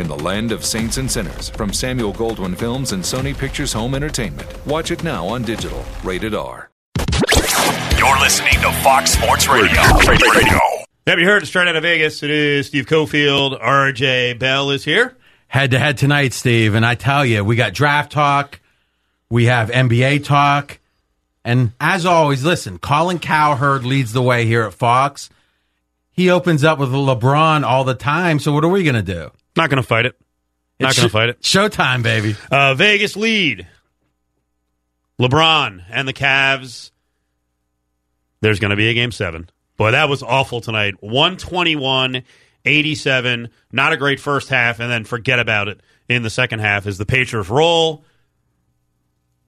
In the land of saints and sinners, from Samuel Goldwyn Films and Sony Pictures Home Entertainment. Watch it now on digital. Rated R. You're listening to Fox Sports Radio. Radio. Have you heard straight out of Vegas? It is Steve Cofield. RJ Bell is here. Head to head tonight, Steve. And I tell you, we got draft talk, we have NBA talk. And as always, listen, Colin Cowherd leads the way here at Fox. He opens up with LeBron all the time. So what are we going to do? Not going to fight it. Not going to fight it. Showtime, baby. Uh, Vegas lead. LeBron and the Cavs. There's going to be a game seven. Boy, that was awful tonight. 121 87. Not a great first half, and then forget about it in the second half as the Pacers roll.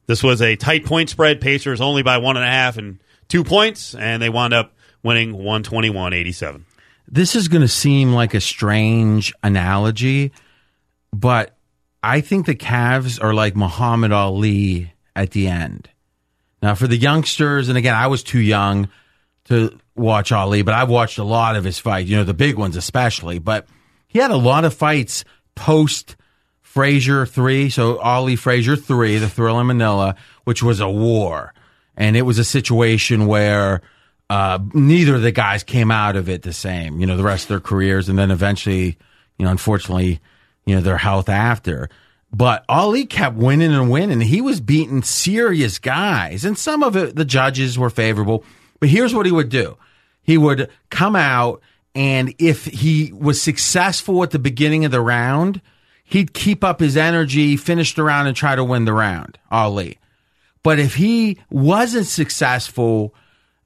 This was a tight point spread. Pacers only by one and a half and two points, and they wound up winning 121 87. This is going to seem like a strange analogy, but I think the Cavs are like Muhammad Ali at the end. Now, for the youngsters, and again, I was too young to watch Ali, but I've watched a lot of his fights, you know, the big ones especially. But he had a lot of fights post Frazier 3, so Ali Frazier 3, the Thrill in Manila, which was a war. And it was a situation where uh, neither of the guys came out of it the same, you know, the rest of their careers. And then eventually, you know, unfortunately, you know, their health after. But Ali kept winning and winning. He was beating serious guys, and some of it the judges were favorable. But here's what he would do: he would come out, and if he was successful at the beginning of the round, he'd keep up his energy, finish the round, and try to win the round. Ali. But if he wasn't successful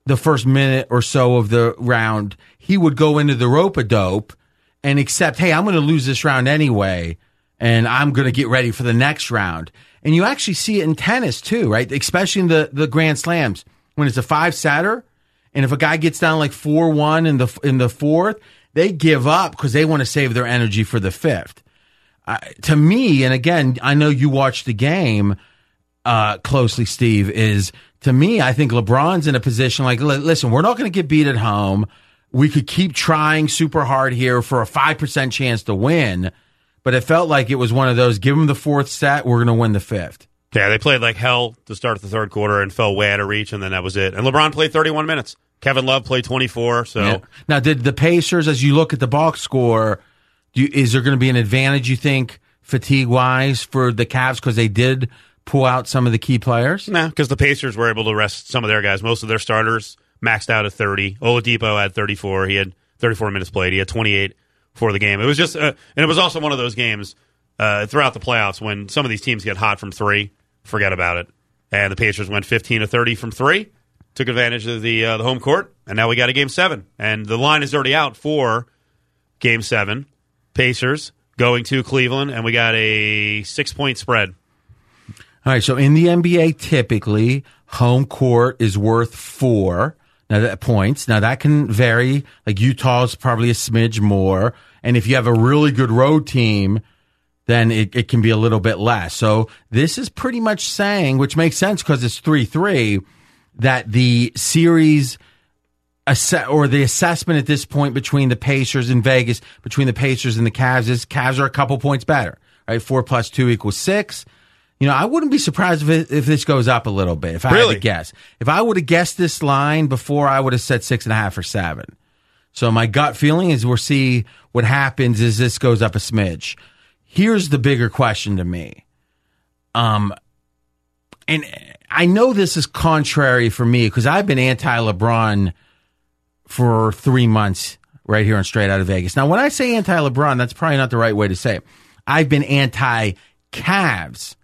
the first minute or so of the round, he would go into the rope a dope and accept, hey, I'm going to lose this round anyway, and I'm going to get ready for the next round. And you actually see it in tennis too, right? Especially in the, the Grand Slams when it's a five setter, and if a guy gets down like four one in the in the fourth, they give up because they want to save their energy for the fifth. Uh, to me, and again, I know you watched the game uh, closely, Steve. Is to me, I think LeBron's in a position like, listen, we're not going to get beat at home. We could keep trying super hard here for a five percent chance to win, but it felt like it was one of those. Give them the fourth set, we're going to win the fifth. Yeah, they played like hell to start the third quarter and fell way out of reach, and then that was it. And LeBron played 31 minutes. Kevin Love played 24. So Yeah. Now, did the Pacers, as you look at the box score, do you, is there going to be an advantage you think fatigue wise for the Cavs because they did pull out some of the key players? Nah, because the Pacers were able to rest some of their guys. Most of their starters maxed out at 30. Oladipo had 34. He had 34 minutes played. He had 28 for the game. It was just, uh, and it was also one of those games uh, throughout the playoffs when some of these teams get hot from three, forget about it. And the Pacers went 15 to 30 from three, took advantage of the uh, the home court, and now we got a game seven. And the line is already out for game seven. Pacers going to Cleveland, and we got a six point spread. All right, so in the NBA, typically home court is worth four. Now that points. Now that can vary. Like Utah's probably a smidge more, and if you have a really good road team, then it, it can be a little bit less. So this is pretty much saying, which makes sense because it's three three, that the series or the assessment at this point between the Pacers and Vegas, between the Pacers and the Cavs is Cavs are a couple points better. Right, four plus two equals six. You know, I wouldn't be surprised if it, if this goes up a little bit. If I had Really? to guess, if I would have guessed this line before, I would have said six and a half or seven. So my gut feeling is we'll see what happens as this goes up a smidge. Here's the bigger question to me. Um, and I know this is contrary for me because I've been anti LeBron for three months right here on Straight Out of Vegas. Now, when I say anti LeBron, that's probably not the right way to say it. I've been anti Cavs.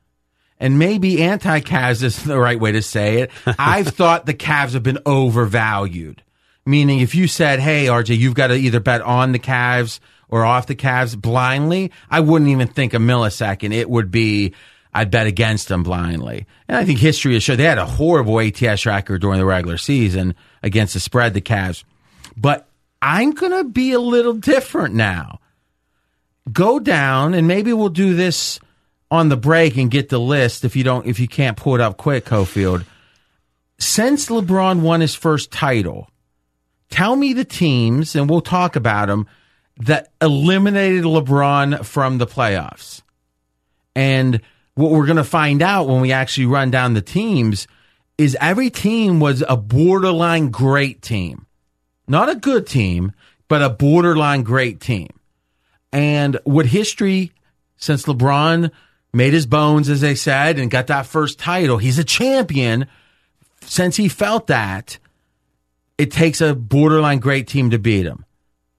And maybe anti Cavs is the right way to say it. I've thought the Cavs have been overvalued. Meaning, if you said, hey, RJ, you've got to either bet on the Cavs or off the Cavs blindly, I wouldn't even think a millisecond. It would be, I'd bet against them blindly. And I think history has shown they had a horrible ATS record during the regular season against the spread, the Cavs. But I'm going to be a little different now. Go down, and maybe we'll do this on the break and get the list if you don't if you can't pull it up quick, Cofield. Since LeBron won his first title, tell me the teams, and we'll talk about them, that eliminated LeBron from the playoffs. And what we're going to find out when we actually run down the teams is every team was a borderline great team. Not a good team, but a borderline great team. And what history, since LeBron made his bones, as they said, and got that first title, he's a champion. Since he felt that, it takes a borderline great team to beat him.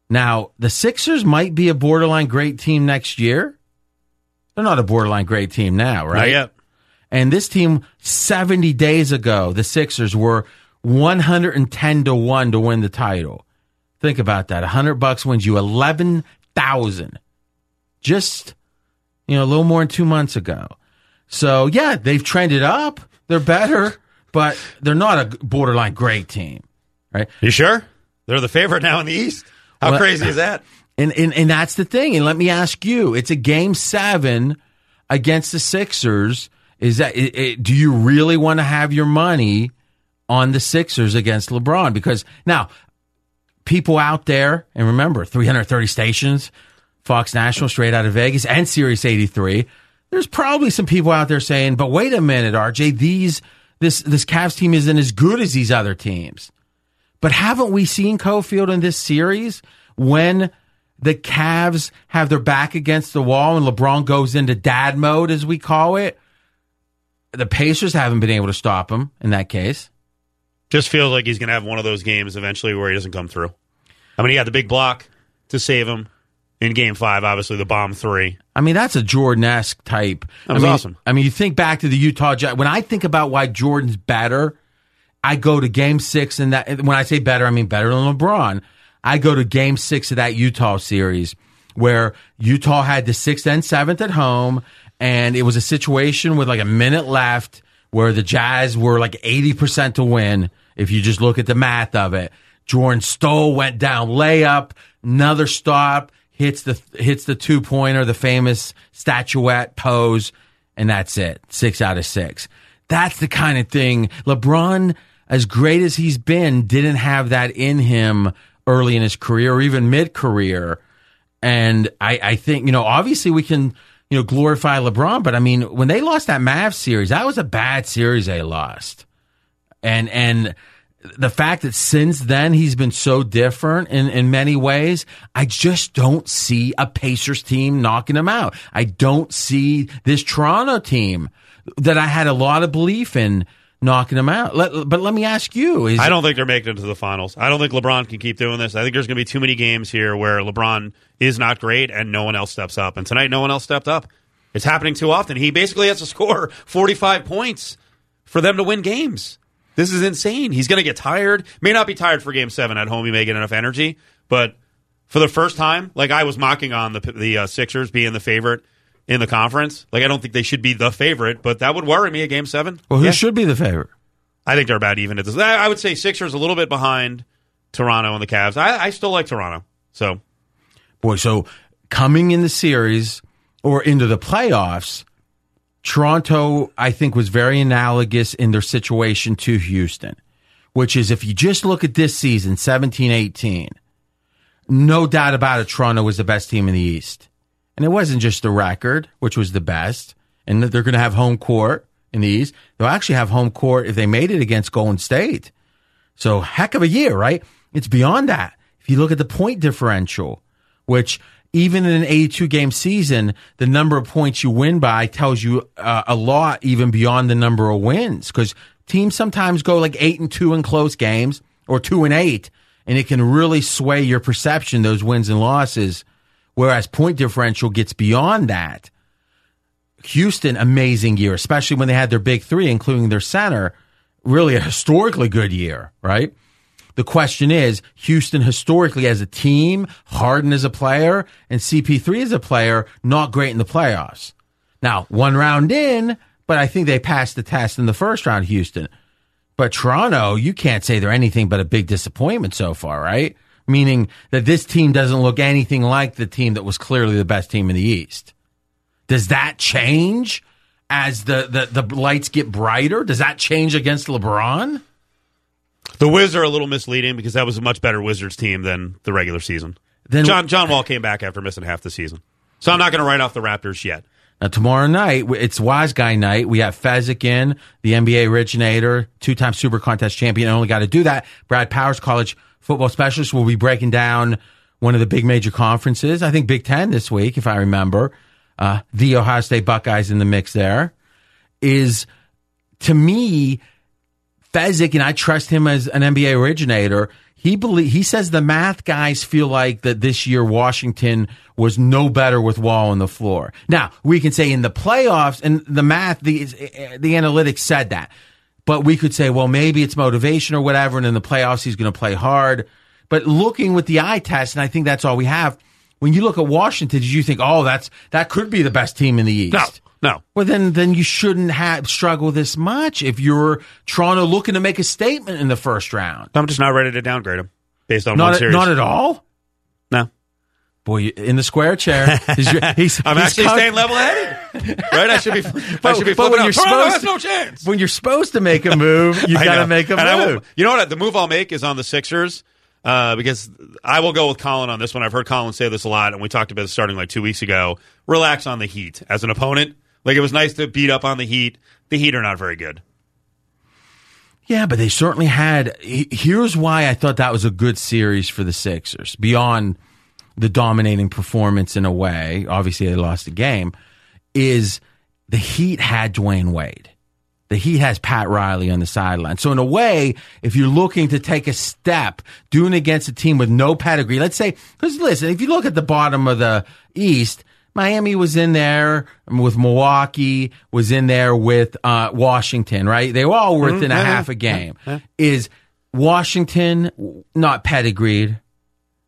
Now, the Sixers might be a borderline great team next year. They're not a borderline great team now, right? Not yet. And this team, 70 days ago, the Sixers were 110 to 1 to win the title. Think about that. 100 bucks wins you 11,000. Just, you know, a little more than two months ago. So, yeah, they've trended up. They're better, but they're not a borderline great team, right? You sure? They're the favorite now in the East. How Well- crazy is that? And, and and that's the thing. And let me ask you: It's a game seven against the Sixers. Is that it, it- do you really want to have your money on the Sixers against LeBron? Because now people out there, and remember, 330 stations, Fox National, straight out of Vegas, and Sirius 83. There's probably some people out there saying, "But wait a minute, RJ, these this this Cavs team isn't as good as these other teams." But haven't we seen Cofield in this series when the Cavs have their back against the wall and LeBron goes into dad mode, as we call it? The Pacers haven't been able to stop him in that case. Just feels like he's going to have one of those games eventually where he doesn't come through. I mean, he had the big block to save him in game five, obviously, the bomb three. I mean, that's a Jordan esque type. That was I mean, awesome. I mean, you think back to the Utah Jazz. When I think about why Jordan's better, I go to game six and that when I say better, I mean better than LeBron. I go to game six of that Utah series where Utah had the sixth and seventh at home, and it was a situation with like a minute left where the Jazz were like 80% to win. If you just look at the math of it, Jordan stole went down layup, another stop, hits the hits the two pointer, the famous statuette pose, and that's it. Six out of six. That's the kind of thing LeBron, as great as he's been, didn't have that in him early in his career or even mid career. And I, I think, you know, obviously we can, you know, glorify LeBron, but I mean, when they lost that Mavs series, that was a bad series they lost. And, and the fact that since then he's been so different in, in many ways, I just don't see a Pacers team knocking him out. I don't see this Toronto team that I had a lot of belief in knocking him out. Let, but let me ask you: I don't think they're making it to the finals. I don't think LeBron can keep doing this. I think there's going to be too many games here where LeBron is not great and no one else steps up. And tonight, no one else stepped up. It's happening too often. He basically has to score 45 points for them to win games. This is insane. He's going to get tired. May not be tired for game seven at home. He may get enough energy. But for the first time, like I was mocking on the, the uh, Sixers being the favorite in the conference. Like I don't think they should be the favorite, but that would worry me at game seven. well, who Yeah. should be the favorite? I think they're about even at this. I would say Sixers a little bit behind Toronto and the Cavs. I, I still like Toronto. So Boy, so coming in the series or into the playoffs, Toronto, I think, was very analogous in their situation to Houston, which is if you just look at this season, 17 18, no doubt about it, Toronto was the best team in the East. And it wasn't just the record, which was the best, and they're going to have home court in the East. They'll actually have home court if they made it against Golden State. So heck of a year, right? It's beyond that. If you look at the point differential, which even in an 82 game season, the number of points you win by tells you uh, a lot even beyond the number of wins because teams sometimes go like 8 and 2 in close games or 2 and 8 and it can really sway your perception those wins and losses whereas point differential gets beyond that. Houston, amazing year, especially when they had their big three, including their center. Really a historically good year, right? The question is Houston historically as a team, Harden as a player, and CP3 as a player, not great in the playoffs. Now, one round in, but I think they passed the test in the first round, Houston. But Toronto, you can't say they're anything but a big disappointment so far, right? Meaning that this team doesn't look anything like the team that was clearly the best team in the East. Does that change as the, the, the lights get brighter? Does that change against LeBron? The Wizards are a little misleading because that was a much better Wizards team than the regular season. Then John John Wall came back after missing half the season. So I'm not going to write off the Raptors yet. Now, tomorrow night, it's Wise Guy night. We have Fezzik in, the NBA originator, two time Super Contest champion. Only got to do that. Brad Powers, college football specialist, will be breaking down one of the big major conferences. I think Big Ten this week, if I remember. Uh, the Ohio State Buckeyes in the mix there. Is, to me, Fezzik, and I trust him as an NBA originator. He believe he says the math guys feel like that this year Washington was no better with Wall on the floor. Now we can say in the playoffs, and the math, the the analytics said that, but we could say, well, maybe it's motivation or whatever, and in the playoffs he's going to play hard. But looking with the eye test, and I think that's all we have. When you look at Washington, did you think, oh, that's that could be the best team in the East? No, no. Well, then, then you shouldn't have struggle this much if you're Toronto looking to make a statement in the first round. I'm just not ready to downgrade him based on Not, one at, series. not at all. no. Boy, you- in the square chair, he's, he's, I'm he's actually staying level headed. right? I should be. I But- should be but when out. you're Toronto supposed no chance. When you're supposed to make a move, you I got to make a And I move. you know what? The move I'll make is on the Sixers uh, because I will go with Colin on this one. I've heard Colin say this a lot, and we talked about it starting like two weeks ago. Relax on the Heat as an opponent. Like it was nice to beat up on the Heat. The Heat are not very good. Yeah, but they certainly had. Here's why I thought that was a good series for the Sixers. Beyond the dominating performance in a way, obviously they lost the game, is the Heat had Dwyane Wade. The Heat has Pat Riley on the sideline. So in a way, if you're looking to take a step, doing against a team with no pedigree, let's say, because listen, if you look at the bottom of the East, Miami was in there with Milwaukee, was in there with uh, Washington, right? They were all within a half a game. Is Washington not pedigreed?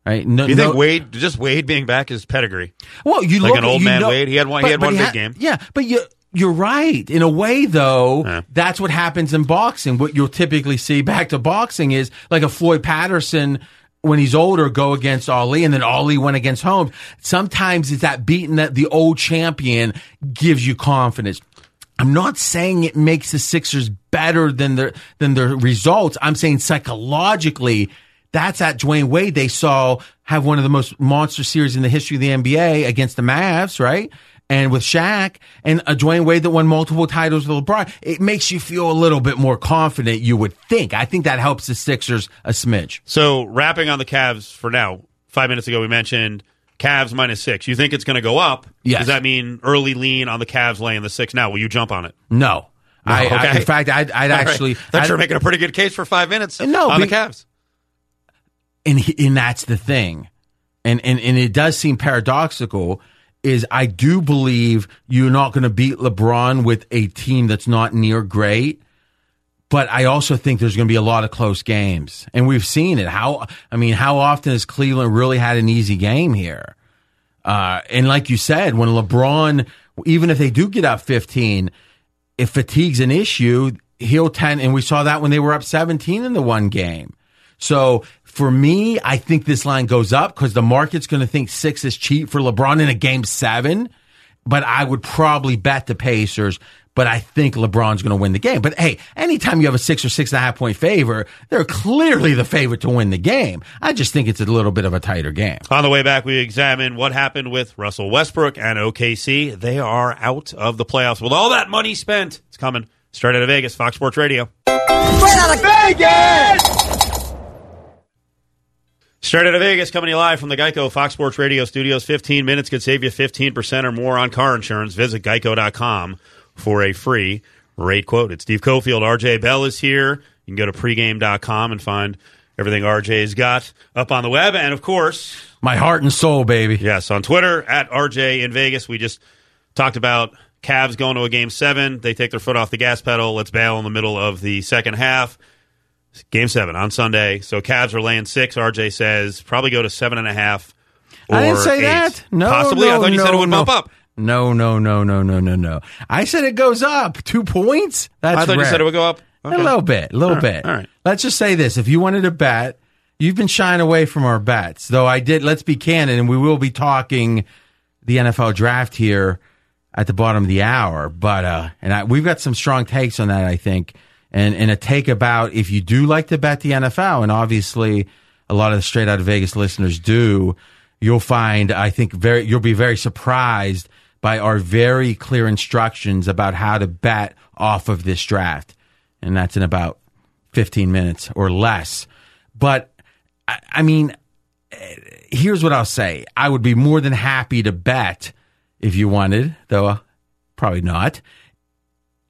Right? No, You no- think Wade, just Wade being back is pedigree? well, you Like look an at- old man know- Wade? He had one- he had one big game. Yeah, but you you're right. In a way, though, Yeah. that's what happens in boxing. What you'll typically see back to boxing is like a Floyd Patterson when he's older go against Ali, and then Ali went against Holmes. Sometimes it's that beating that the old champion gives you confidence. I'm not saying it makes the Sixers better than their than their results. I'm saying psychologically, that's at Dwyane Wade. They saw have one of the most monster series in the history of the NBA against the Mavs, right? And with Shaq and a Dwyane Wade that won multiple titles with LeBron, it makes you feel a little bit more confident, you would think. I think that helps the Sixers a smidge. So wrapping on the Cavs for now. Five minutes ago, we mentioned Cavs minus six. You think it's going to go up? Yes. Does that mean early lean on the Cavs laying the six now? Will you jump on it? No. I, I- okay. in fact, I'd, I'd All right. actually. Thought I'd- you're making a pretty good case for five minutes No, on the Cavs. and he- and that's the thing, and and and it does seem paradoxical. Is I do believe you're not going to beat LeBron with a team that's not near great, but I also think there's going to be a lot of close games, and we've seen it. How I mean, how often has Cleveland really had an easy game here? Uh, and like you said, when LeBron, even if they do get up 15, if fatigue's an issue, he'll tend, and we saw that when they were up 17 in the one game. So for me, I think this line goes up because the market's going to think six is cheap for LeBron in a game seven. But I would probably bet the Pacers. But I think LeBron's going to win the game. But hey, anytime you have a six or six and a half point favor, they're clearly the favorite to win the game. I just think it's a little bit of a tighter game. On the way back, we examine what happened with Russell Westbrook and OKC. They are out of the playoffs with all that money spent. It's coming straight out of Vegas, Fox Sports Radio. Straight out of Vegas, coming to you live from the Geico Fox Sports Radio studios. 15 minutes could save you 15% or more on car insurance. Visit geico.com for a free rate quote. It's Steve Cofield. RJ Bell is here. You can go to pregame.com and find everything RJ's got up on the web. And of course, My heart and soul, baby. Yes, on Twitter at RJ in Vegas. We just talked about Cavs going to a game seven. They take their foot off the gas pedal. Let's bail in the middle of the second half. Game seven on Sunday. So Cavs are laying six. RJ says probably go to seven and a half. I didn't say eight. that. No, possibly. I thought you said it would no. bump up. No, no, no, no, no, no, no. I said it goes up two points. That's I thought you said it would go up. A little bit, a little All right, bit. all right. Let's just say this: if you wanted to bet, you've been shying away from our bets. Though I did. Let's be candid, and we will be talking the NFL draft here at the bottom of the hour. But uh, and I, we've got some strong takes on that, I think, and and a take about if you do like to bet the NFL, and obviously a lot of the straight out of Vegas listeners do. You'll find, I think, very you'll be very surprised by our very clear instructions about how to bet off of this draft, and that's in about fifteen minutes or less. But I, I mean, here's what I'll say. I would be more than happy to bet if you wanted, though probably not.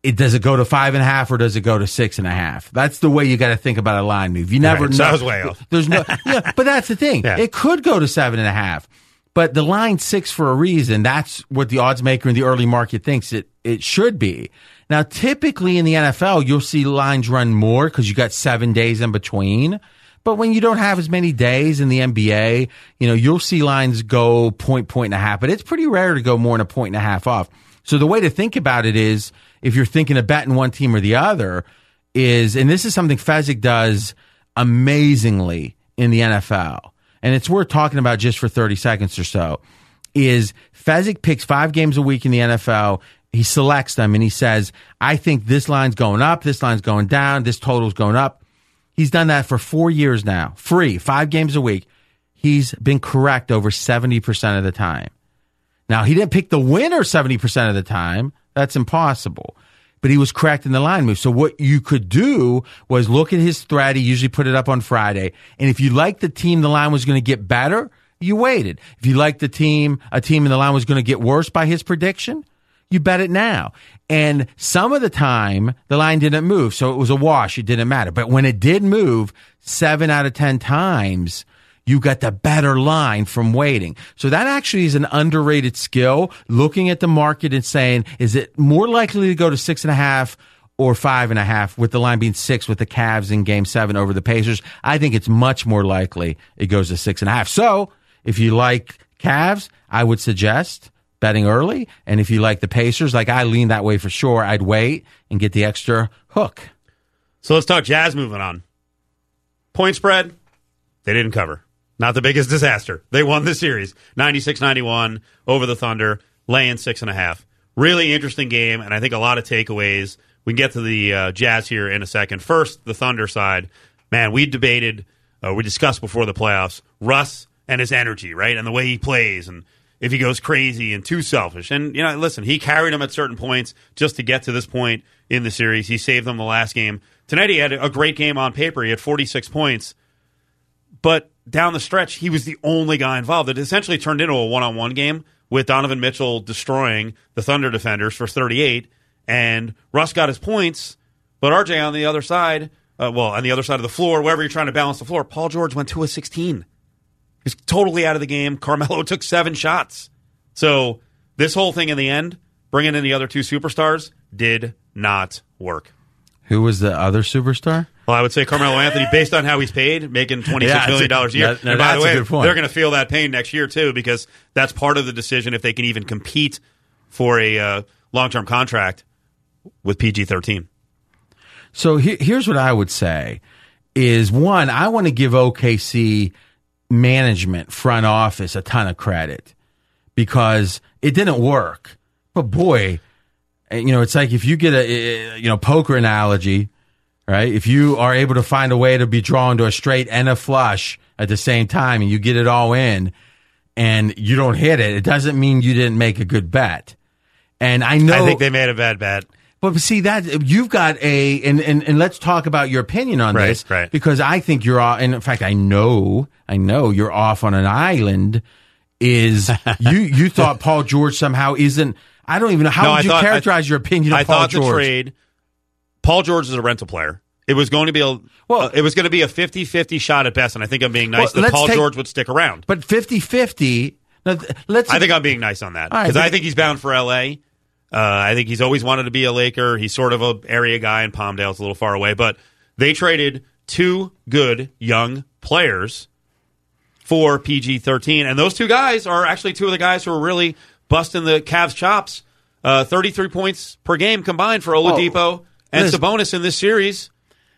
It does it go to five and a half or does it go to six and a half? That's the way you got to think about a line move. You never Right, know. so I was way off. There's no, yeah, but that's the thing. Yeah. It could go to seven and a half, but the line six for a reason. That's what the odds maker in the early market thinks it it should be. Now, typically in the NFL, you'll see lines run more because you got seven days in between. But when you don't have as many days in the NBA, you know, you'll see lines go point, point and a half, but it's pretty rare to go more than a point and a half off. So the way to think about it is if you're thinking of betting one team or the other is, and this is something Fezzik does amazingly in the NFL, and it's worth talking about just for 30 seconds or so, is Fezzik picks five games a week in the NFL. He selects them and he says, I think this line's going up, this line's going down, this total's going up. He's done that for four years now, free, five games a week. He's been correct over 70% of the time. Now, he didn't pick the winner 70% of the time. That's impossible. But he was correct in the line move. So what you could do was look at his thread. He usually put it up on Friday. And if you liked the team, the line was going to get better, you waited. If you liked the team, a team in the line was going to get worse by his prediction, you bet it now. And some of the time, the line didn't move. So it was a wash. It didn't matter. But when it did move, seven out of 10 times, you got the better line from waiting. So that actually is an underrated skill, looking at the market and saying, is it more likely to go to six and a half or five and a half with the line being six with the Cavs in game seven over the Pacers? I think it's much more likely it goes to six and a half. So if you like Cavs, I would suggest betting early. And if you like the Pacers, like I lean that way for sure, I'd wait and get the extra hook. So let's talk Jazz moving on. Point spread, they didn't cover. Not the biggest disaster. They won the series 96 91 over the Thunder, laying six and a half. Really interesting game, and I think a lot of takeaways. We can get to the uh, Jazz here in a second. First, the Thunder side. Man, we debated, uh, we discussed before the playoffs, Russ and his energy, right? And the way he plays. And if he goes crazy and too selfish. And you know, listen, he carried them at certain points just to get to this point in the series. He saved them the last game. Tonight he had a great game on paper. He had 46 points, but down the stretch he was the only guy involved. It essentially turned into a one-on-one game with Donovan Mitchell destroying the Thunder defenders for 38, and Russ got his points, but RJ on the other side, uh, well, on the other side of the floor, wherever you're trying to balance the floor, Paul George went two of 16. He's totally out of the game. Carmelo took seven shots. So this whole thing in the end, bringing in the other two superstars, did not work. Who was the other superstar? Well, I would say Carmelo Anthony, based on how he's paid, making twenty six yeah, million dollars a- year. that- and by the way, they're going to feel that pain next year too, because that's part of the decision if they can even compete for a uh, long term contract with PG thirteen. So he- here's what I would say is one, I want to give OKC management, front office a ton of credit because it didn't work. But boy, eh, you know, it's like if you get a, eh, you know, poker analogy, right? If you are able to find a way to be drawn to a straight and a flush at the same time and you get it all in and you don't hit it, it doesn't mean you didn't make a good bet. And I know I think they made a bad bet. but see that you've got a and, and and let's talk about your opinion on Right, this, right. Because I think you're off. And in fact, I know, I know you're off on an island. Is you you thought Paul George somehow isn't? I don't even know how No, would I you thought- characterize your opinion of I Paul thought George. the trade. Paul George is a rental player. It was going to be a Well- uh, it was going to be a 50-50 shot at best, and I think I'm being nice Well, that Paul take- George would stick around. But 50-50, now, let's. I think I'm being nice on that right, because I think he's bound for L.A. Uh, I think he's always wanted to be a Laker. He's sort of a area guy in Palmdale. It's a little far away, but they traded two good young players for PG thirteen, and those two guys are actually two of the guys who are really busting the Cavs' chops. Uh, Thirty three points per game combined for Oladipo and listen- Sabonis in this series.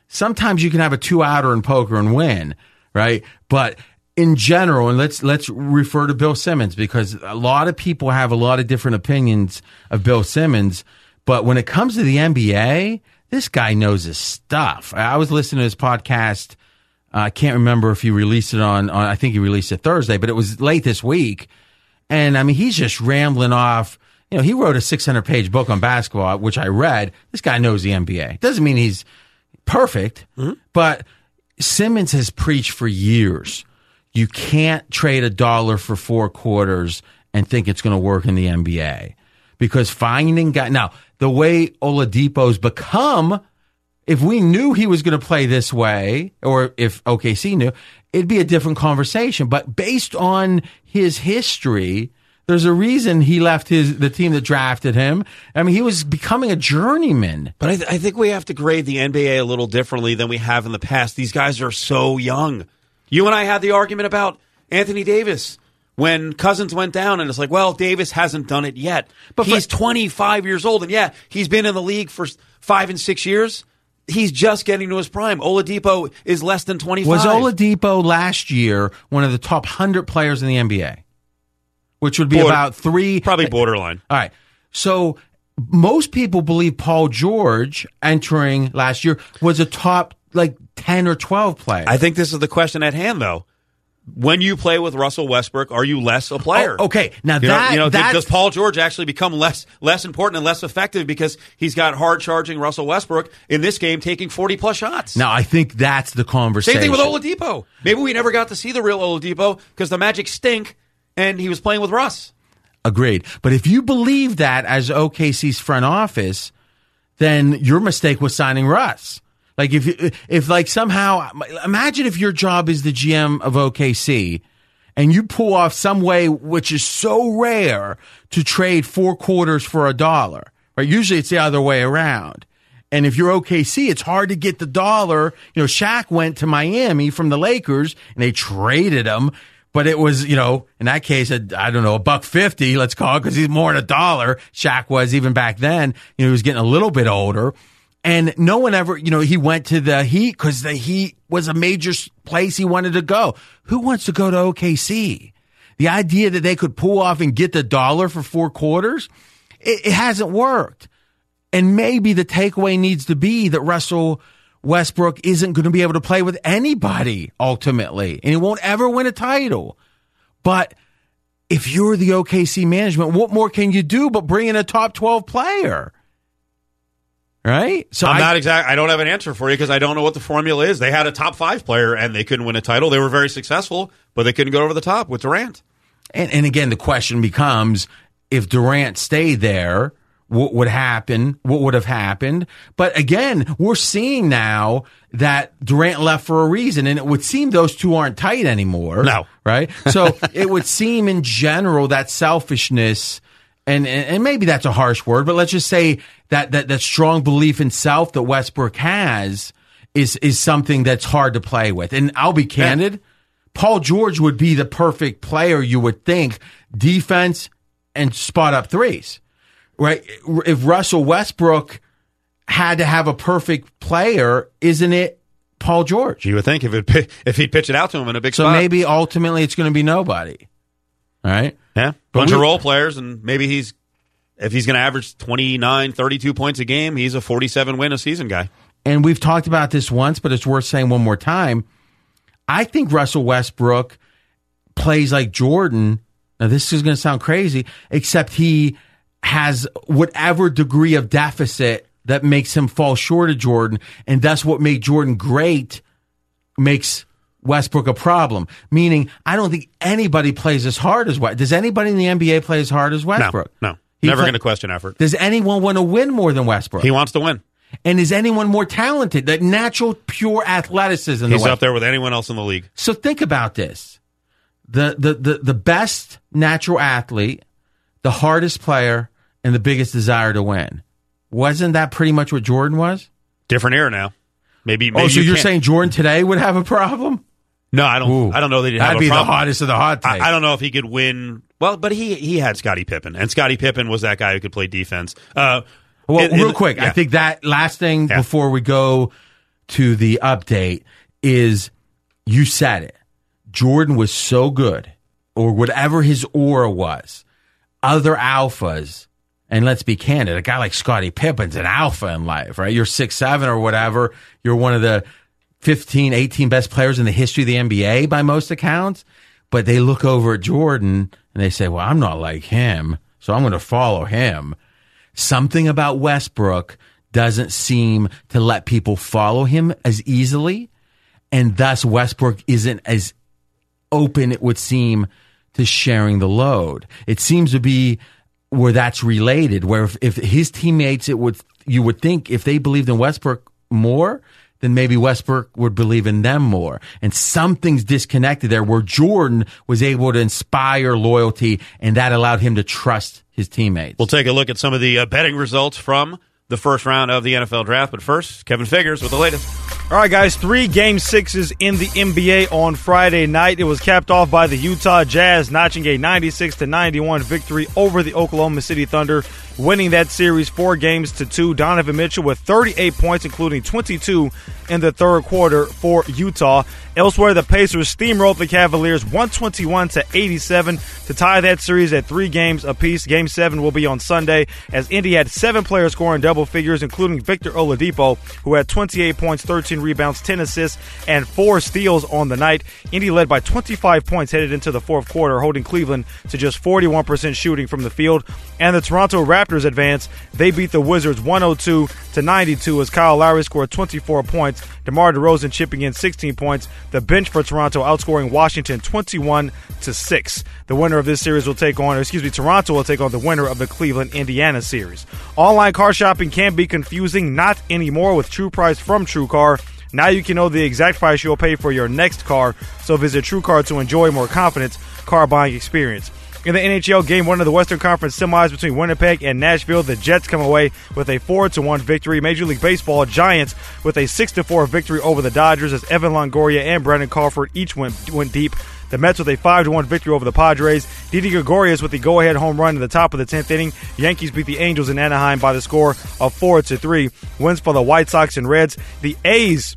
sometimes you can have a two outer in poker and win, right? But in general, and let's let's refer to Bill Simmons because a lot of people have a lot of different opinions of Bill Simmons. But when it comes to the NBA, this guy knows his stuff. I was listening to his podcast. I can't remember if he released it on, on. I think he released it Thursday, but it was late this week. And I mean, he's just rambling off. You know, he wrote a 600 page book on basketball, which I read. This guy knows the NBA. Doesn't mean he's perfect, mm-hmm. but Simmons has preached for years. You can't trade a dollar for four quarters and think it's going to work in the NBA because finding guy now the way Oladipo's become. If we knew he was going to play this way, or if OKC knew, it'd be a different conversation. But based on his history, there's a reason he left his the team that drafted him. I mean, he was becoming a journeyman. But I, th- I think we have to grade the NBA a little differently than we have in the past. These guys are so young. You and I had the argument about Anthony Davis when Cousins went down, and it's like, well, Davis hasn't done it yet. But But for- he's 25 years old, and yeah, he's been in the league for five and six years. He's just getting to his prime. Oladipo is less than 25. Was Oladipo last year one of the top 100 players in the NBA? Which would be Border- about three. Probably borderline. All right. So most people believe Paul George entering last year was a top like 10 or 12 player. I think this is the question at hand, though. When you play with Russell Westbrook, are you less a player? Oh, okay. Now You know, you know, that does Paul George actually become less less important and less effective because he's got hard charging Russell Westbrook in this game taking forty plus shots? now I think that's the conversation. Same thing with Oladipo. Maybe we never got to see the real Oladipo because the Magic stink and he was playing with Russ. Agreed. But if you believe that as OKC's front office, then your mistake was signing Russ. Like if if like somehow imagine if your job is the GM of OKC and you pull off some way which is so rare to trade four quarters for a dollar. Right? Usually it's the other way around. And if you're OKC, it's hard to get the dollar. You know, Shaq went to Miami from the Lakers and they traded him, but it was, you know, in that case, I don't know, a buck fifty, let's call it, because he's more than a dollar. Shaq was even back then. You know, he was getting a little bit older. And no one ever, you know, he went to the Heat because the Heat was a major place he wanted to go. Who wants to go to OKC? The idea that they could pull off and get the dollar for four quarters, it, it hasn't worked. And maybe the takeaway needs to be that Russell Westbrook isn't going to be able to play with anybody ultimately, and he won't ever win a title. But if you're the OKC management, what more can you do but bring in a top 12 player? Right? So I'm I, not exact. I don't have an answer for you because I don't know what the formula is. They had a top five player and they couldn't win a title. They were very successful, but they couldn't go over the top with Durant. And, and again, the question becomes if Durant stayed there, what would happen? What would have happened? But again, we're seeing now that Durant left for a reason, and it would seem those two aren't tight anymore. No, right? So it would seem, in general, that selfishness, and, and and maybe that's a harsh word, but let's just say that that that strong belief in self that Westbrook has is is something that's hard to play with. And I'll be candid. Yeah. Paul George would be the perfect player, you would think, defense and spot up threes right? If Russell Westbrook had to have a perfect player, isn't it Paul George? You would think if it if he'd pitch it out to him in a big spot. so spot. maybe ultimately it's going to be nobody. All right. Yeah. Bunch we, of role players and maybe he's if he's going to average 29, 32 points a game, he's a 47 win a season guy. And we've talked about this once, but it's worth saying one more time. I think Russell Westbrook plays like Jordan. Now this is going to sound crazy, except he has whatever degree of deficit that makes him fall short of Jordan, and that's what made Jordan great makes Westbrook a problem. Meaning, I don't think anybody plays as hard as Westbrook. Does anybody in the NBA play as hard as Westbrook? No, no. He Never going to question effort. Does anyone want to win more than Westbrook? He wants to win. And is anyone more talented? That natural, pure athleticism. He's the up there with anyone else in the league. So think about this: the the the the best natural athlete, the hardest player, and the biggest desire to win. Wasn't that pretty much what Jordan was? Different era now. Maybe. maybe oh, so you are saying Jordan today would have a problem? No, I don't. Ooh, I don't know that he'd have that'd be the hottest of the hot I, I, don't know if he could win. Well, but he he had Scottie Pippen, and Scottie Pippen was that guy who could play defense. Uh, well, real quick, yeah. I think that last thing yeah. before we go to the update is you said it. Jordan was so good, or whatever his aura was. Other alphas and let's be candid, a guy like Scottie Pippen's an alpha in life, right? You're six seven or whatever. You're one of the 15, 18 best players in the history of the NBA by most accounts. But they look over at Jordan and they say, well, I'm not like him, so I'm going to follow him. Something about Westbrook doesn't seem to let people follow him as easily. And thus Westbrook isn't as open, it would seem, to sharing the load. It seems to be where that's related. Where if, if his teammates, it would you would think if they believed in Westbrook more, then maybe Westbrook would believe in them more. And something's disconnected there where Jordan was able to inspire loyalty and that allowed him to trust his teammates. We'll take a look at some of the uh, betting results from the first round of the NFL draft. But first, Kevin Figures with the latest. All right, guys, three game sixes in the NBA on Friday night. It was capped off by the Utah Jazz notching a 96 to 91 victory over the Oklahoma City Thunder winning that series four games to two. Donovan Mitchell with 38 points, including 22 in the third quarter for Utah. Elsewhere, the Pacers steamrolled the Cavaliers 121 to 87 to tie that series at three games apiece. Game seven will be on Sunday as Indy had seven players scoring double figures, including Victor Oladipo, who had 28 points, 13 rebounds, 10 assists, and four steals on the night. Indy led by 25 points headed into the fourth quarter, holding Cleveland to just 41% shooting from the field. And the Toronto Raptors Raptors advance. They beat the Wizards 102 to 92 as Kyle Lowry scored 24 points. DeMar DeRozan chipping in 16 points. The bench for Toronto outscoring Washington 21 to 6. The winner of this series will take on, or excuse me, Toronto will take on the winner of the Cleveland Indiana series. Online car shopping can be confusing, not anymore with True Price from TrueCar. Now you can know the exact price you'll pay for your next car. So visit TrueCar to enjoy more confidence car buying experience. In the NHL game one of the Western Conference semis between Winnipeg and Nashville, the Jets come away with a 4 1 victory. Major League Baseball Giants with a 6 4 victory over the Dodgers as Evan Longoria and Brandon Crawford each went, went deep. The Mets with a 5 1 victory over the Padres. Didi Gregorius with the go ahead home run in the top of the 10th inning. Yankees beat the Angels in Anaheim by the score of 4 3. Wins for the White Sox and Reds. The A's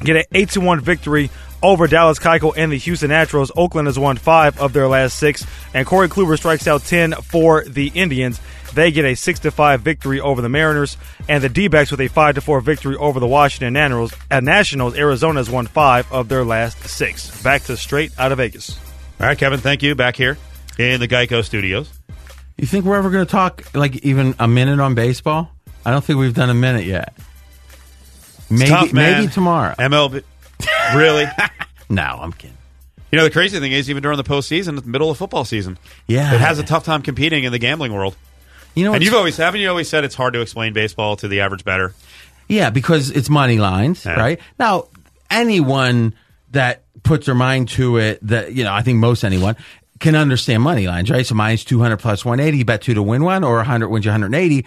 get an 8 1 victory over Dallas Keuchel and the Houston Astros. Oakland has won five of their last six, and Corey Kluber strikes out 10 for the Indians. They get a 6 5 victory over the Mariners, and the D backs with a 5 4 victory over the Washington Nationals. At Nationals, Arizona has won five of their last six. Back to straight out of Vegas. All right, Kevin, thank you. Back here. in the Geico studios. You think we're ever going to talk like even a minute on baseball? I don't think we've done a minute yet. Maybe Tough, man. maybe tomorrow. MLB. Really? no, I'm kidding. You know, the crazy thing is, even during the postseason, the middle of football season. Yeah. It has a tough time competing in the gambling world. You know, And you've always, haven't you always said it's hard to explain baseball to the average bettor? Yeah, because it's money lines, Yeah. right? Now, anyone that puts their mind to it, that you know, I think most anyone can understand money lines, right? So minus two hundred plus one eighty, you bet two to win one, or hundred wins you one hundred eighty.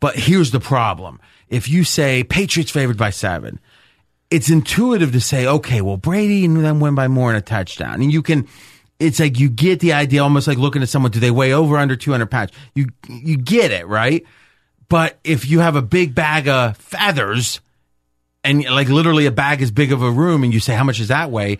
But here's the problem: if you say Patriots favored by seven, it's intuitive to say, okay, well, Brady and them win by more in a touchdown, and you can. It's like you get the idea, almost like looking at someone. Do they weigh over under two hundred pounds? You you get it, right? But if you have a big bag of feathers and like literally a bag as big of a room and you say, how much does that weigh?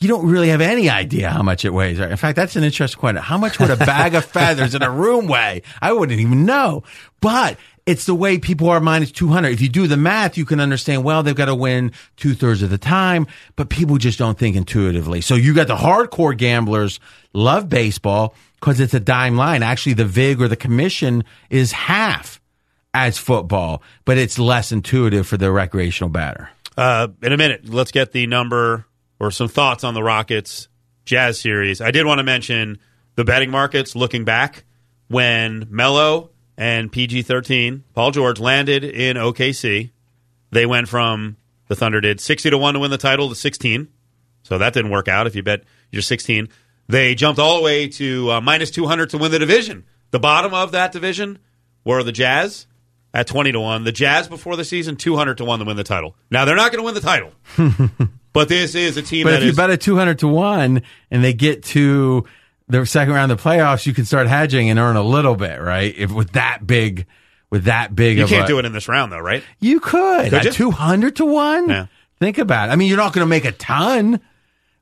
You don't really have any idea how much it weighs. In fact, that's an interesting question. How much would a bag of feathers in a room weigh? I wouldn't even know. But it's the way people are minus 200. If you do the math, you can understand, well, they've got to win two thirds of the time, but people just don't think intuitively. So you got the hardcore gamblers love baseball because it's a dime line. Actually, the VIG or the commission is half as football, but it's less intuitive for the recreational bettor. Uh, in a minute, let's get the number or some thoughts on the Rockets Jazz series. I did want to mention the betting markets looking back when Melo and PG 13, Paul George, landed in OKC. They went from, the Thunder did, 60 to 1 to win the title to 16. So that didn't work out if you bet you're 16. They jumped all the way to uh, minus 200 to win the division. The bottom of that division were the Jazz at 20 to 1. The Jazz before the season, 200 to 1 to win the title. Now, they're not going to win the title. but this is a team But that if you bet a 200 to 1 and they get to the second round of the playoffs, you can start hedging and earn a little bit, right? If with that big, with that big You can't a, do it in this round, though, right? You could. Could at 200 to 1? Yeah. Think about it. I mean, you're not going to make a ton,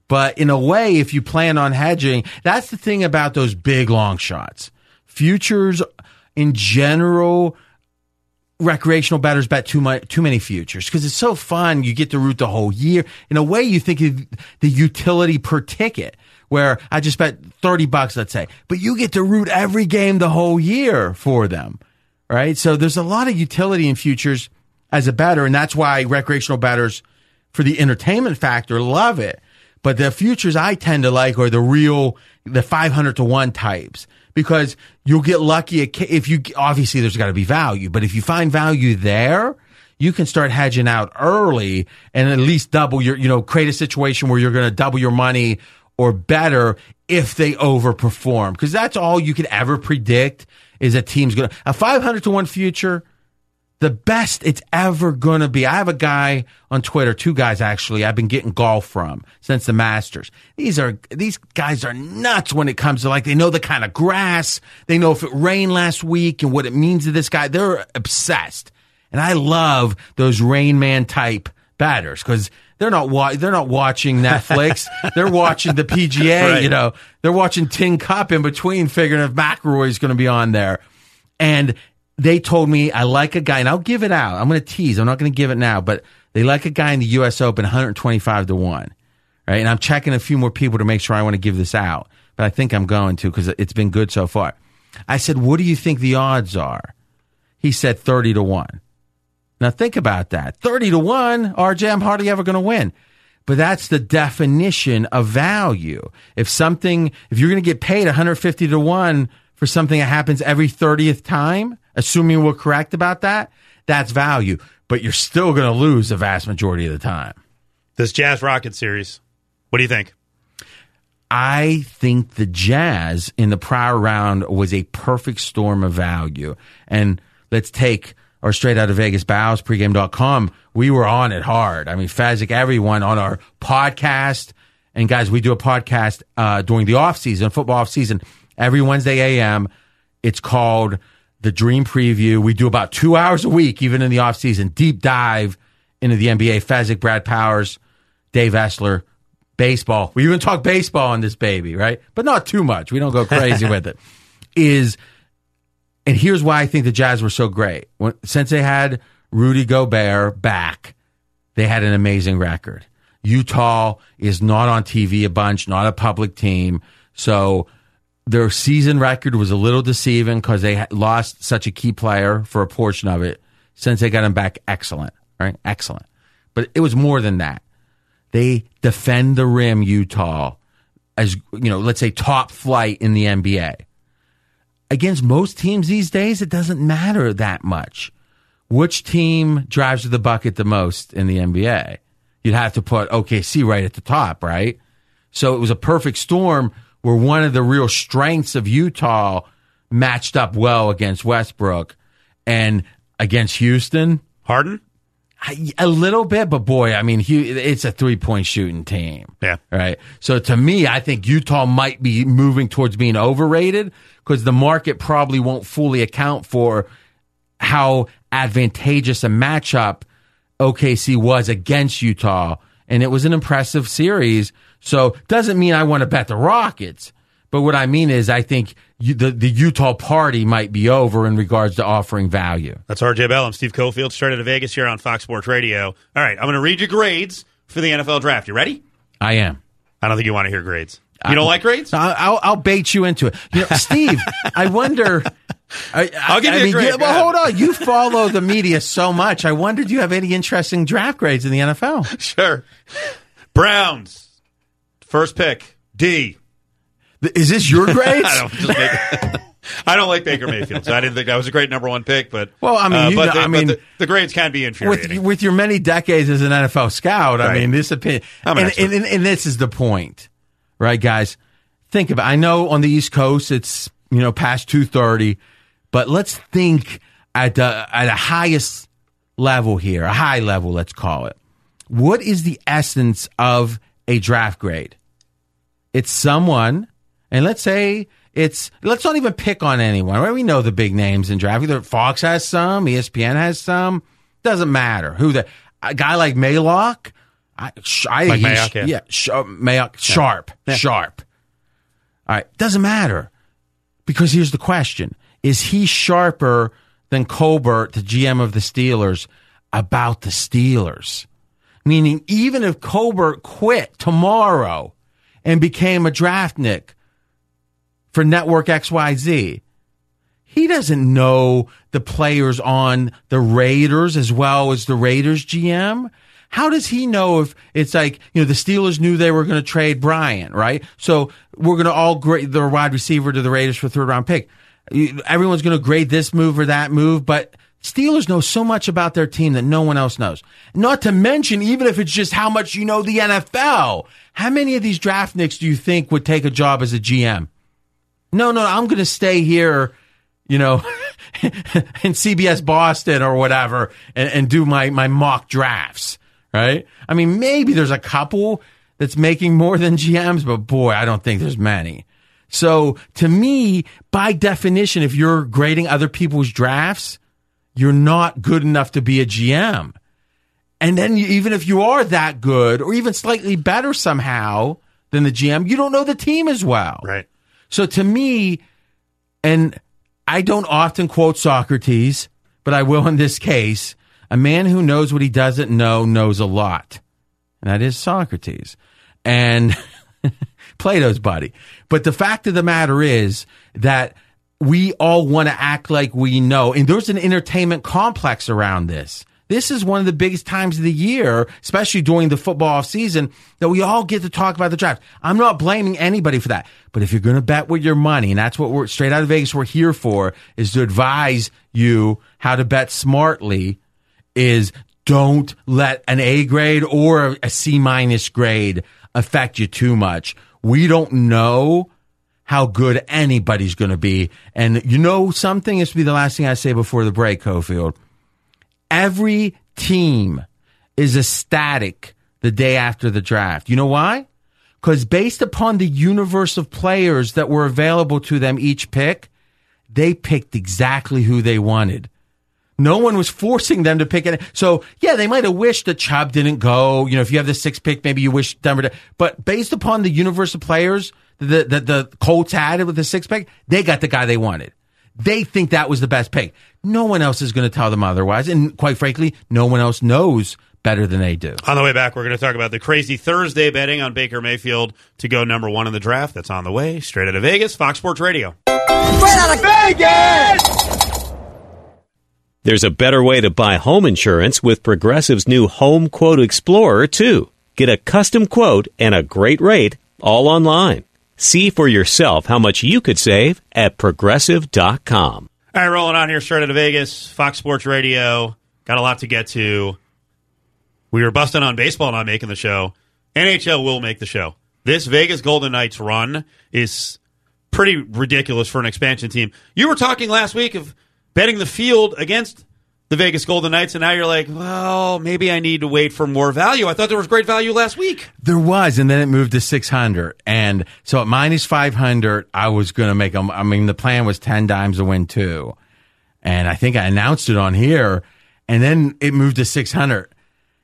but in a way, if you plan on hedging, that's the thing about those big long shots. Futures in general, recreational bettors bet too much, too many futures because it's so fun. You get to root the whole year. In a way, you think of the utility per ticket where I just bet 30 bucks, let's say, but you get to root every game the whole year for them. Right. So there's a lot of utility in futures as a bettor. And that's why recreational bettors for the entertainment factor love it. But the futures I tend to like are the real, the 500 to 1 types because you'll get lucky if you, obviously there's got to be value, but if you find value there, you can start hedging out early and at least double your, you know, create a situation where you're going to double your money or better if they overperform. Because that's all you could ever predict is a team's going to, a 500 to 1 future, the best it's ever going to be. I have a guy on Twitter, two guys actually, I've been getting golf from since the Masters. These are, these guys are nuts when it comes to like, they know the kind of grass. They know if it rained last week and what it means to this guy. They're obsessed. And I love those Rain Man type bettors because they're not wa- they're not watching Netflix. they're watching the PGA. Right. You know, they're watching Tin Cup in between, figuring if McIlroy's going to be on there. And they told me I like a guy, and I'll give it out. I'm going to tease. I'm not going to give it now, but they like a guy in the U.S. Open, 125 to one. Right, and I'm checking a few more people to make sure I want to give this out, but I think I'm going to because it's been good so far. I said, "What do you think the odds are?" He said 30 to one. Now think about that. 30 to 1, RJ, I'm hardly ever going to win. But that's the definition of value. If something, if you're going to get paid 150 to 1 for something that happens every 30th time, assuming we're correct about that, that's value. But you're still going to lose the vast majority of the time. This Jazz Rocket series. What do you think? I think the Jazz in the prior round was a perfect storm of value. And let's take our straight out of Vegas bows pregame.com. We were on it hard. I mean, Fezzik, everyone on our podcast. And guys, we do a podcast uh, during the off season, football off season, every Wednesday AM. It's called the Dream Preview. We do about two hours a week, even in the off season, deep dive into the NBA. Fezzik, Brad Powers, Dave Essler, baseball. We even talk baseball on this baby, right? But not too much. We don't go crazy with it. Is and here's why I think the Jazz were so great. When, since they had Rudy Gobert back, they had an amazing record. Utah is not on TV a bunch, not a public team. So their season record was a little deceiving because they lost such a key player for a portion of it. Since they got him back, excellent, right? Excellent. But it was more than that. They defend the rim, Utah, as you know, let's say top flight in the NBA. Against most teams these days, it doesn't matter that much. Which team drives to the bucket the most in the NBA? You'd have to put OKC right at the top, right? So it was a perfect storm where one of the real strengths of Utah matched up well against Westbrook and against Houston. Harden? A little bit, but boy, I mean, it's a three point shooting team. Yeah. Right. So to me, I think Utah might be moving towards being overrated because the market probably won't fully account for how advantageous a matchup OKC was against Utah. And it was an impressive series. So doesn't mean I want to bet the Rockets. But what I mean is, I think you, the, the Utah party might be over in regards to offering value. That's RJ Bell. I'm Steve Cofield, straight out of Vegas here on Fox Sports Radio. All right, I'm going to read you grades for the NFL draft. You ready? I am. I don't think you want to hear grades. You don't like grades? I'll, I'll, I'll bait you into it. You know, Steve, I wonder. I, I'll give I you a mean, grade. yeah, well, hold on. You follow the media so much. I wonder, do you have any interesting draft grades in the NFL? Sure. Browns. First pick. D. Is this your grades? I don't make, I don't like Baker Mayfield, so I didn't think that was a great number one pick. But Well, I mean, uh, but know- the, I mean, the, the grades can be with infuriating. with your many decades as an NFL scout, I mean, this opinion, an and, and, and, and this is the point, right, guys? Think about. I know on the East Coast it's you know past two thirty, but let's think at the at a highest level here, a high level, let's call it. What is the essence of a draft grade? It's someone, and let's say it's let's not even pick on anyone. Right? We know the big names in draft. Either Fox has some, ESPN has some. Doesn't matter who the a guy like Mayock. I, sh- I Like Mayock, yeah. yeah, sh- uh, Mayock, sharp, sharp. All right, doesn't matter because here's the question: Is he sharper than Colbert, the GM of the Steelers, about the Steelers? Meaning, even if Colbert quit tomorrow and became a draftnik for Network XYZ, he doesn't know the players on the Raiders as well as the Raiders GM. How does he know if it's like, you know, the Steelers knew they were going to trade Bryant, right? So we're going to all grade the wide receiver to the Raiders for third round pick. Everyone's going to grade this move or that move, but Steelers know so much about their team that no one else knows. Not to mention, even if it's just how much you know the NFL, how many of these draftniks do you think would take a job as a GM? No, no, I'm going to stay here, you know, in CBS Boston or whatever and, and do my, my mock drafts, right? I mean, maybe there's a couple that's making more than GMs, but boy, I don't think there's many. So to me, by definition, if you're grading other people's drafts, you're not good enough to be a GM. And then even if you are that good or even slightly better somehow than the GM, you don't know the team as well. right. So to me, and I don't often quote Socrates, but I will in this case, a man who knows what he doesn't know knows a lot. And that is Socrates. And Plato's buddy. But the fact of the matter is that we all want to act like we know. And there's an entertainment complex around this. This is one of the biggest times of the year, especially during the football season, that we all get to talk about the draft. I'm not blaming anybody for that. But if you're going to bet with your money, and that's what we're straight out of Vegas, we're here for, is to advise you how to bet smartly, is don't let an A grade or a C minus grade affect you too much. We don't know how good anybody's going to be. And you know something? This will be the last thing I say before the break, Cofield. Every team is ecstatic the day after the draft. You know why? Because based upon the universe of players that were available to them each pick, they picked exactly who they wanted. No one was forcing them to pick it. So yeah, they might have wished that Chubb didn't go. You know, if you have the sixth pick, maybe you wish Denver. To, but based upon the universe of players that the, the Colts had with the sixth pick, they got the guy they wanted. They think that was the best pick. No one else is going to tell them otherwise, and quite frankly, no one else knows better than they do. On the way back, we're going to talk about the crazy Thursday betting on Baker Mayfield to go number one in the draft. That's on the way. Straight out of Vegas, Fox Sports Radio. Straight out of Vegas! There's a better way to buy home insurance with Progressive's new Home Quote Explorer, too. Get a custom quote and a great rate all online. See for yourself how much you could save at progressive.com. All right, rolling on here straight out of Vegas, Fox Sports Radio. Got a lot to get to. We were busting on baseball not making the show. NHL will make the show. This Vegas Golden Knights run is pretty ridiculous for an expansion team. You were talking last week of betting the field against the Vegas Golden Knights, and now you're like, well, maybe I need to wait for more value. I thought there was great value last week. There was, and then it moved to 600. And so at minus 500, I was going to make them. I mean, the plan was 10 dimes to win two. And I think I announced it on here, and then it moved to 600.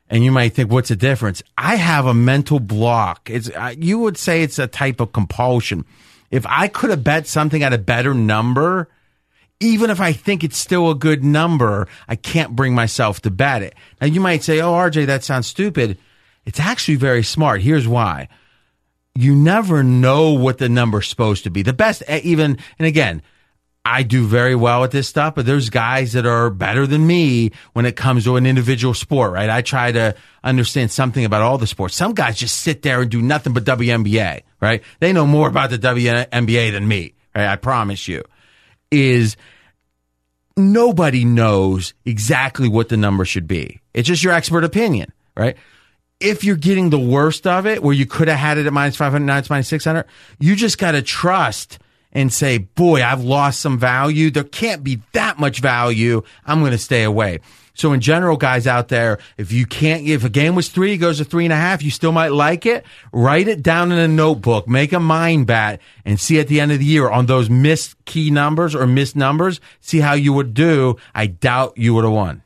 And you might think, what's the difference? I have a mental block. It's, you would say it's a type of compulsion. If I could have bet something at a better number, even if I think it's still a good number, I can't bring myself to bet it. Now you might say, "Oh, RJ, that sounds stupid." It's actually very smart. Here's why. You never know what the number's supposed to be. The best eh, even and again, I do very well at this stuff, but there's guys that are better than me when it comes to an individual sport, right? I try to understand something about all the sports. Some guys just sit there and do nothing but WNBA, right? They know more about the WNBA than me, right? I promise you. Is nobody knows exactly what the number should be. It's just your expert opinion, right? If you're getting the worst of it, where you could have had it at minus 500, now it's minus 600, you just got to trust and say, boy, I've lost some value. There can't be that much value. I'm going to stay away. So in general, guys out there, if you can't, if a game was three, it goes to three and a half, you still might like it. Write it down in a notebook, make a mind bat and see at the end of the year on those missed key numbers or missed numbers, see how you would do. I doubt you would have won.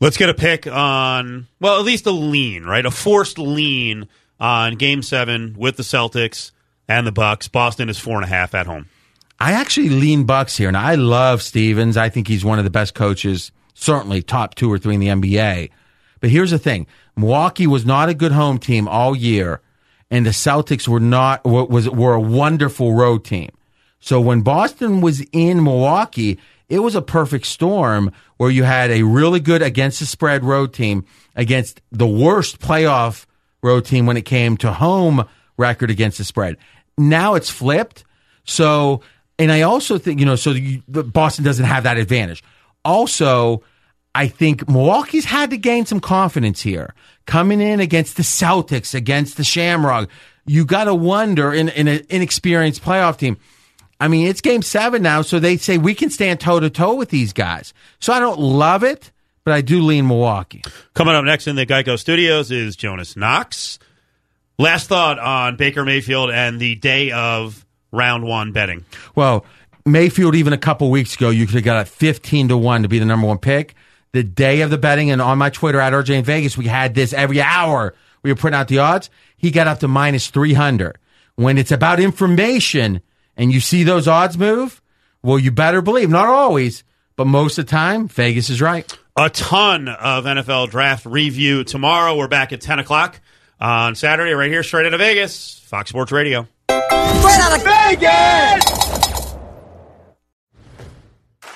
Let's get a pick on, well, at least a lean, right? A forced lean on game seven with the Celtics and the Bucks. Boston is four and a half at home. I actually lean Bucks here, and I love Stevens. I think he's one of the best coaches certainly top two or three in the NBA. But here's the thing: Milwaukee was not a good home team all year, and the Celtics were not was were a wonderful road team. So when Boston was in Milwaukee, it was a perfect storm where you had a really good against the spread road team against the worst playoff road team when it came to home record against the spread. Now it's flipped. So, and I also think, you know, so you, Boston doesn't have that advantage. Also, I think Milwaukee's had to gain some confidence here. Coming in against the Celtics, against the Shamrock, you got to wonder in, in an inexperienced playoff team. I mean, it's game seven now, so they say we can stand toe to toe with these guys. So I don't love it, but I do lean Milwaukee. Coming up next in the Geico Studios is Jonas Knox. Last thought on Baker Mayfield and the day of round one betting. Well, Mayfield, even a couple weeks ago, you could have got a 15 to 1 to be the number one pick. The day of the betting, and on my Twitter at RJ in Vegas, we had this every hour. We were putting out the odds. He got up to minus 300. When it's about information and you see those odds move, well, you better believe, not always, but most of the time, Vegas is right. A ton of NFL draft review tomorrow. We're back at 10 o'clock on Saturday, right here, straight out of Vegas, Fox Sports Radio. Straight out of Vegas!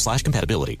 slash compatibility.